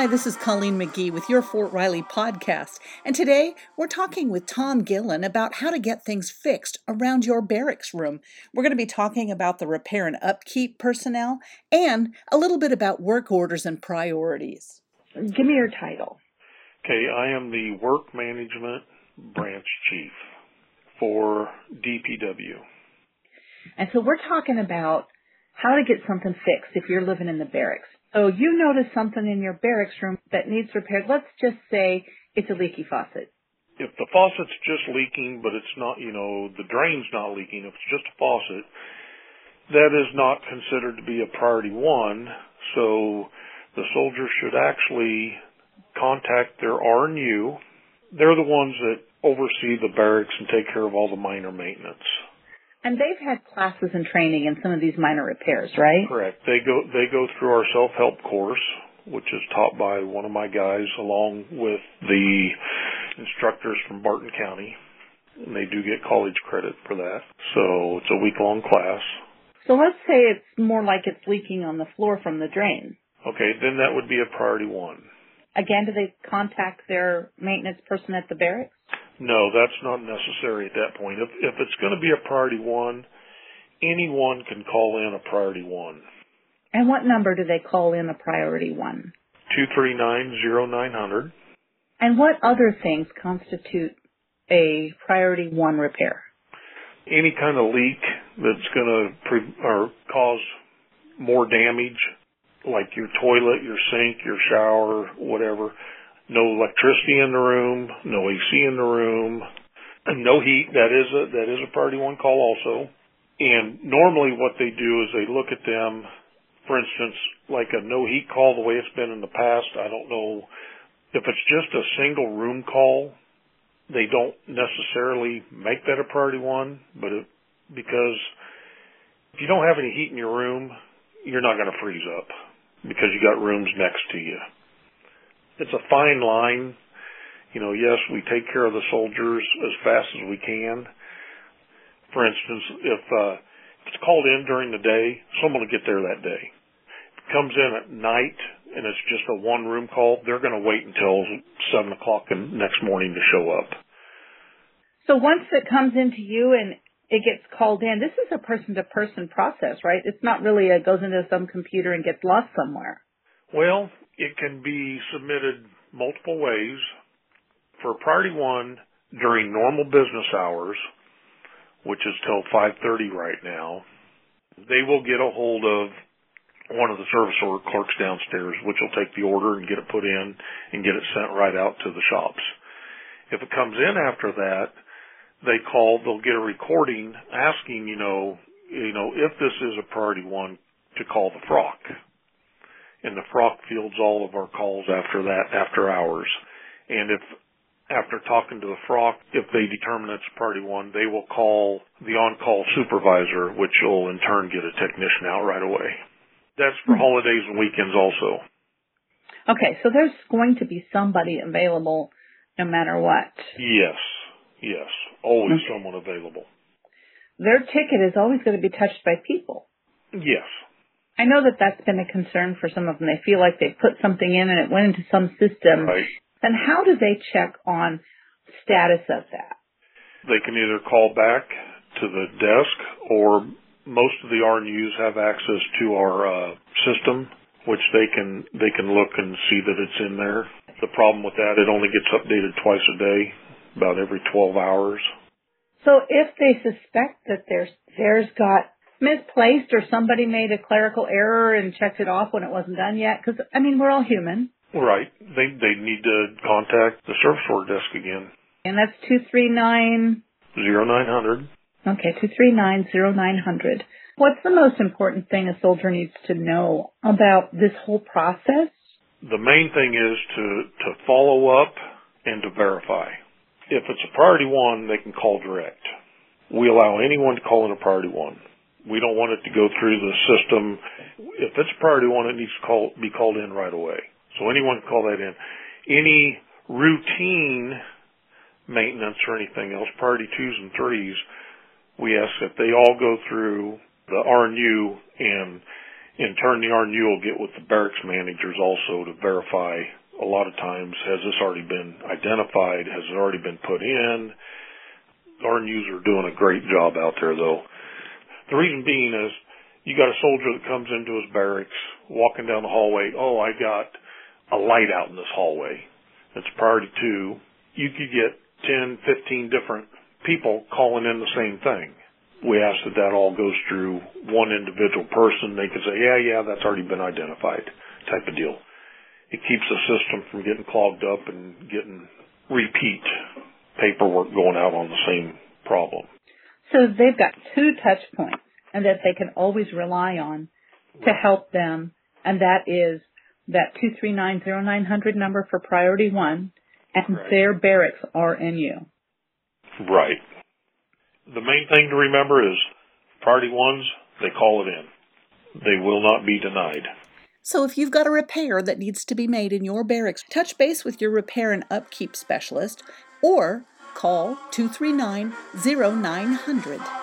Hi, this is Colleen McGee with your Fort Riley podcast. And today we're talking with Tom Gillen about how to get things fixed around your barracks room. We're going to be talking about the repair and upkeep personnel and a little bit about work orders and priorities. Give me your title. Okay, I am the work management branch chief for DPW. And so we're talking about how to get something fixed if you're living in the barracks. So you notice something in your barracks room that needs repaired. Let's just say it's a leaky faucet. If the faucet's just leaking, but it's not, you know, the drain's not leaking, if it's just a faucet, that is not considered to be a priority one. So the soldier should actually contact their RNU. They're the ones that oversee the barracks and take care of all the minor maintenance. And they've had classes and training in some of these minor repairs, right? Correct. They go they go through our self help course, which is taught by one of my guys along with the instructors from Barton County. And they do get college credit for that. So it's a week long class. So let's say it's more like it's leaking on the floor from the drain. Okay, then that would be a priority one. Again, do they contact their maintenance person at the barracks? No, that's not necessary at that point. If, if it's going to be a priority one, anyone can call in a priority one. And what number do they call in a priority one? 2390900. And what other things constitute a priority one repair? Any kind of leak that's going to pre- or cause more damage, like your toilet, your sink, your shower, whatever no electricity in the room, no AC in the room, no heat. That is a that is a priority one call also. And normally what they do is they look at them, for instance, like a no heat call the way it's been in the past. I don't know if it's just a single room call. They don't necessarily make that a priority one, but it, because if you don't have any heat in your room, you're not going to freeze up because you got rooms next to you it's a fine line. You know, yes, we take care of the soldiers as fast as we can. For instance, if, uh, if it's called in during the day, someone will get there that day. If it comes in at night and it's just a one room call, they're going to wait until seven o'clock the next morning to show up. So once it comes into you and it gets called in, this is a person to person process, right? It's not really a goes into some computer and gets lost somewhere. Well, it can be submitted multiple ways. For priority one, during normal business hours, which is till 5:30 right now, they will get a hold of one of the service order clerks downstairs, which will take the order and get it put in and get it sent right out to the shops. If it comes in after that, they call, they'll get a recording asking, you know, you know, if this is a priority one to call the FROC and the FROC fields all of our calls after that, after hours. And if after talking to the FROC, if they determine it's priority one, they will call the on-call supervisor, which will in turn get a technician out right away. That's for mm-hmm. holidays and weekends also. Okay, so there's going to be somebody available no matter what. Yes, yes, always okay. someone available. Their ticket is always going to be touched by people. Yes, I know that that's been a concern for some of them. They feel like they put something in and it went into some system. Right. And how do they check on status of that? They can either call back to the desk or most of the RNUs have access to our uh, system, which they can they can look and see that it's in there. The problem with that, it only gets updated twice a day, about every 12 hours. So if they suspect that there's there's got misplaced or somebody made a clerical error and checked it off when it wasn't done yet? Because I mean, we're all human. Right. They they need to contact the service order desk again. And that's two three nine zero nine hundred. Okay, two three nine zero nine hundred. What's the most important thing a soldier needs to know about this whole process? The main thing is to to follow up and to verify. If it's a priority one, they can call direct. We allow anyone to call in a priority one. We don't want it to go through the system. If it's priority one, it needs to call, be called in right away. So anyone can call that in. Any routine maintenance or anything else, priority twos and threes, we ask that they all go through the RNU and in turn, the RNU will get with the barracks managers also to verify a lot of times, has this already been identified? Has it already been put in? RNUs are doing a great job out there though. The reason being is you got a soldier that comes into his barracks, walking down the hallway, oh, I got a light out in this hallway. It's priority two. You could get 10, 15 different people calling in the same thing. We ask that that all goes through one individual person. They can say, yeah, yeah, that's already been identified type of deal. It keeps the system from getting clogged up and getting repeat paperwork going out on the same problem. So they've got two touch points and that they can always rely on to help them. And that is that 2390900 number for priority one and right. their barracks RNU. Right. The main thing to remember is priority ones, they call it in. They will not be denied. So if you've got a repair that needs to be made in your barracks, touch base with your repair and upkeep specialist or call 239 0900.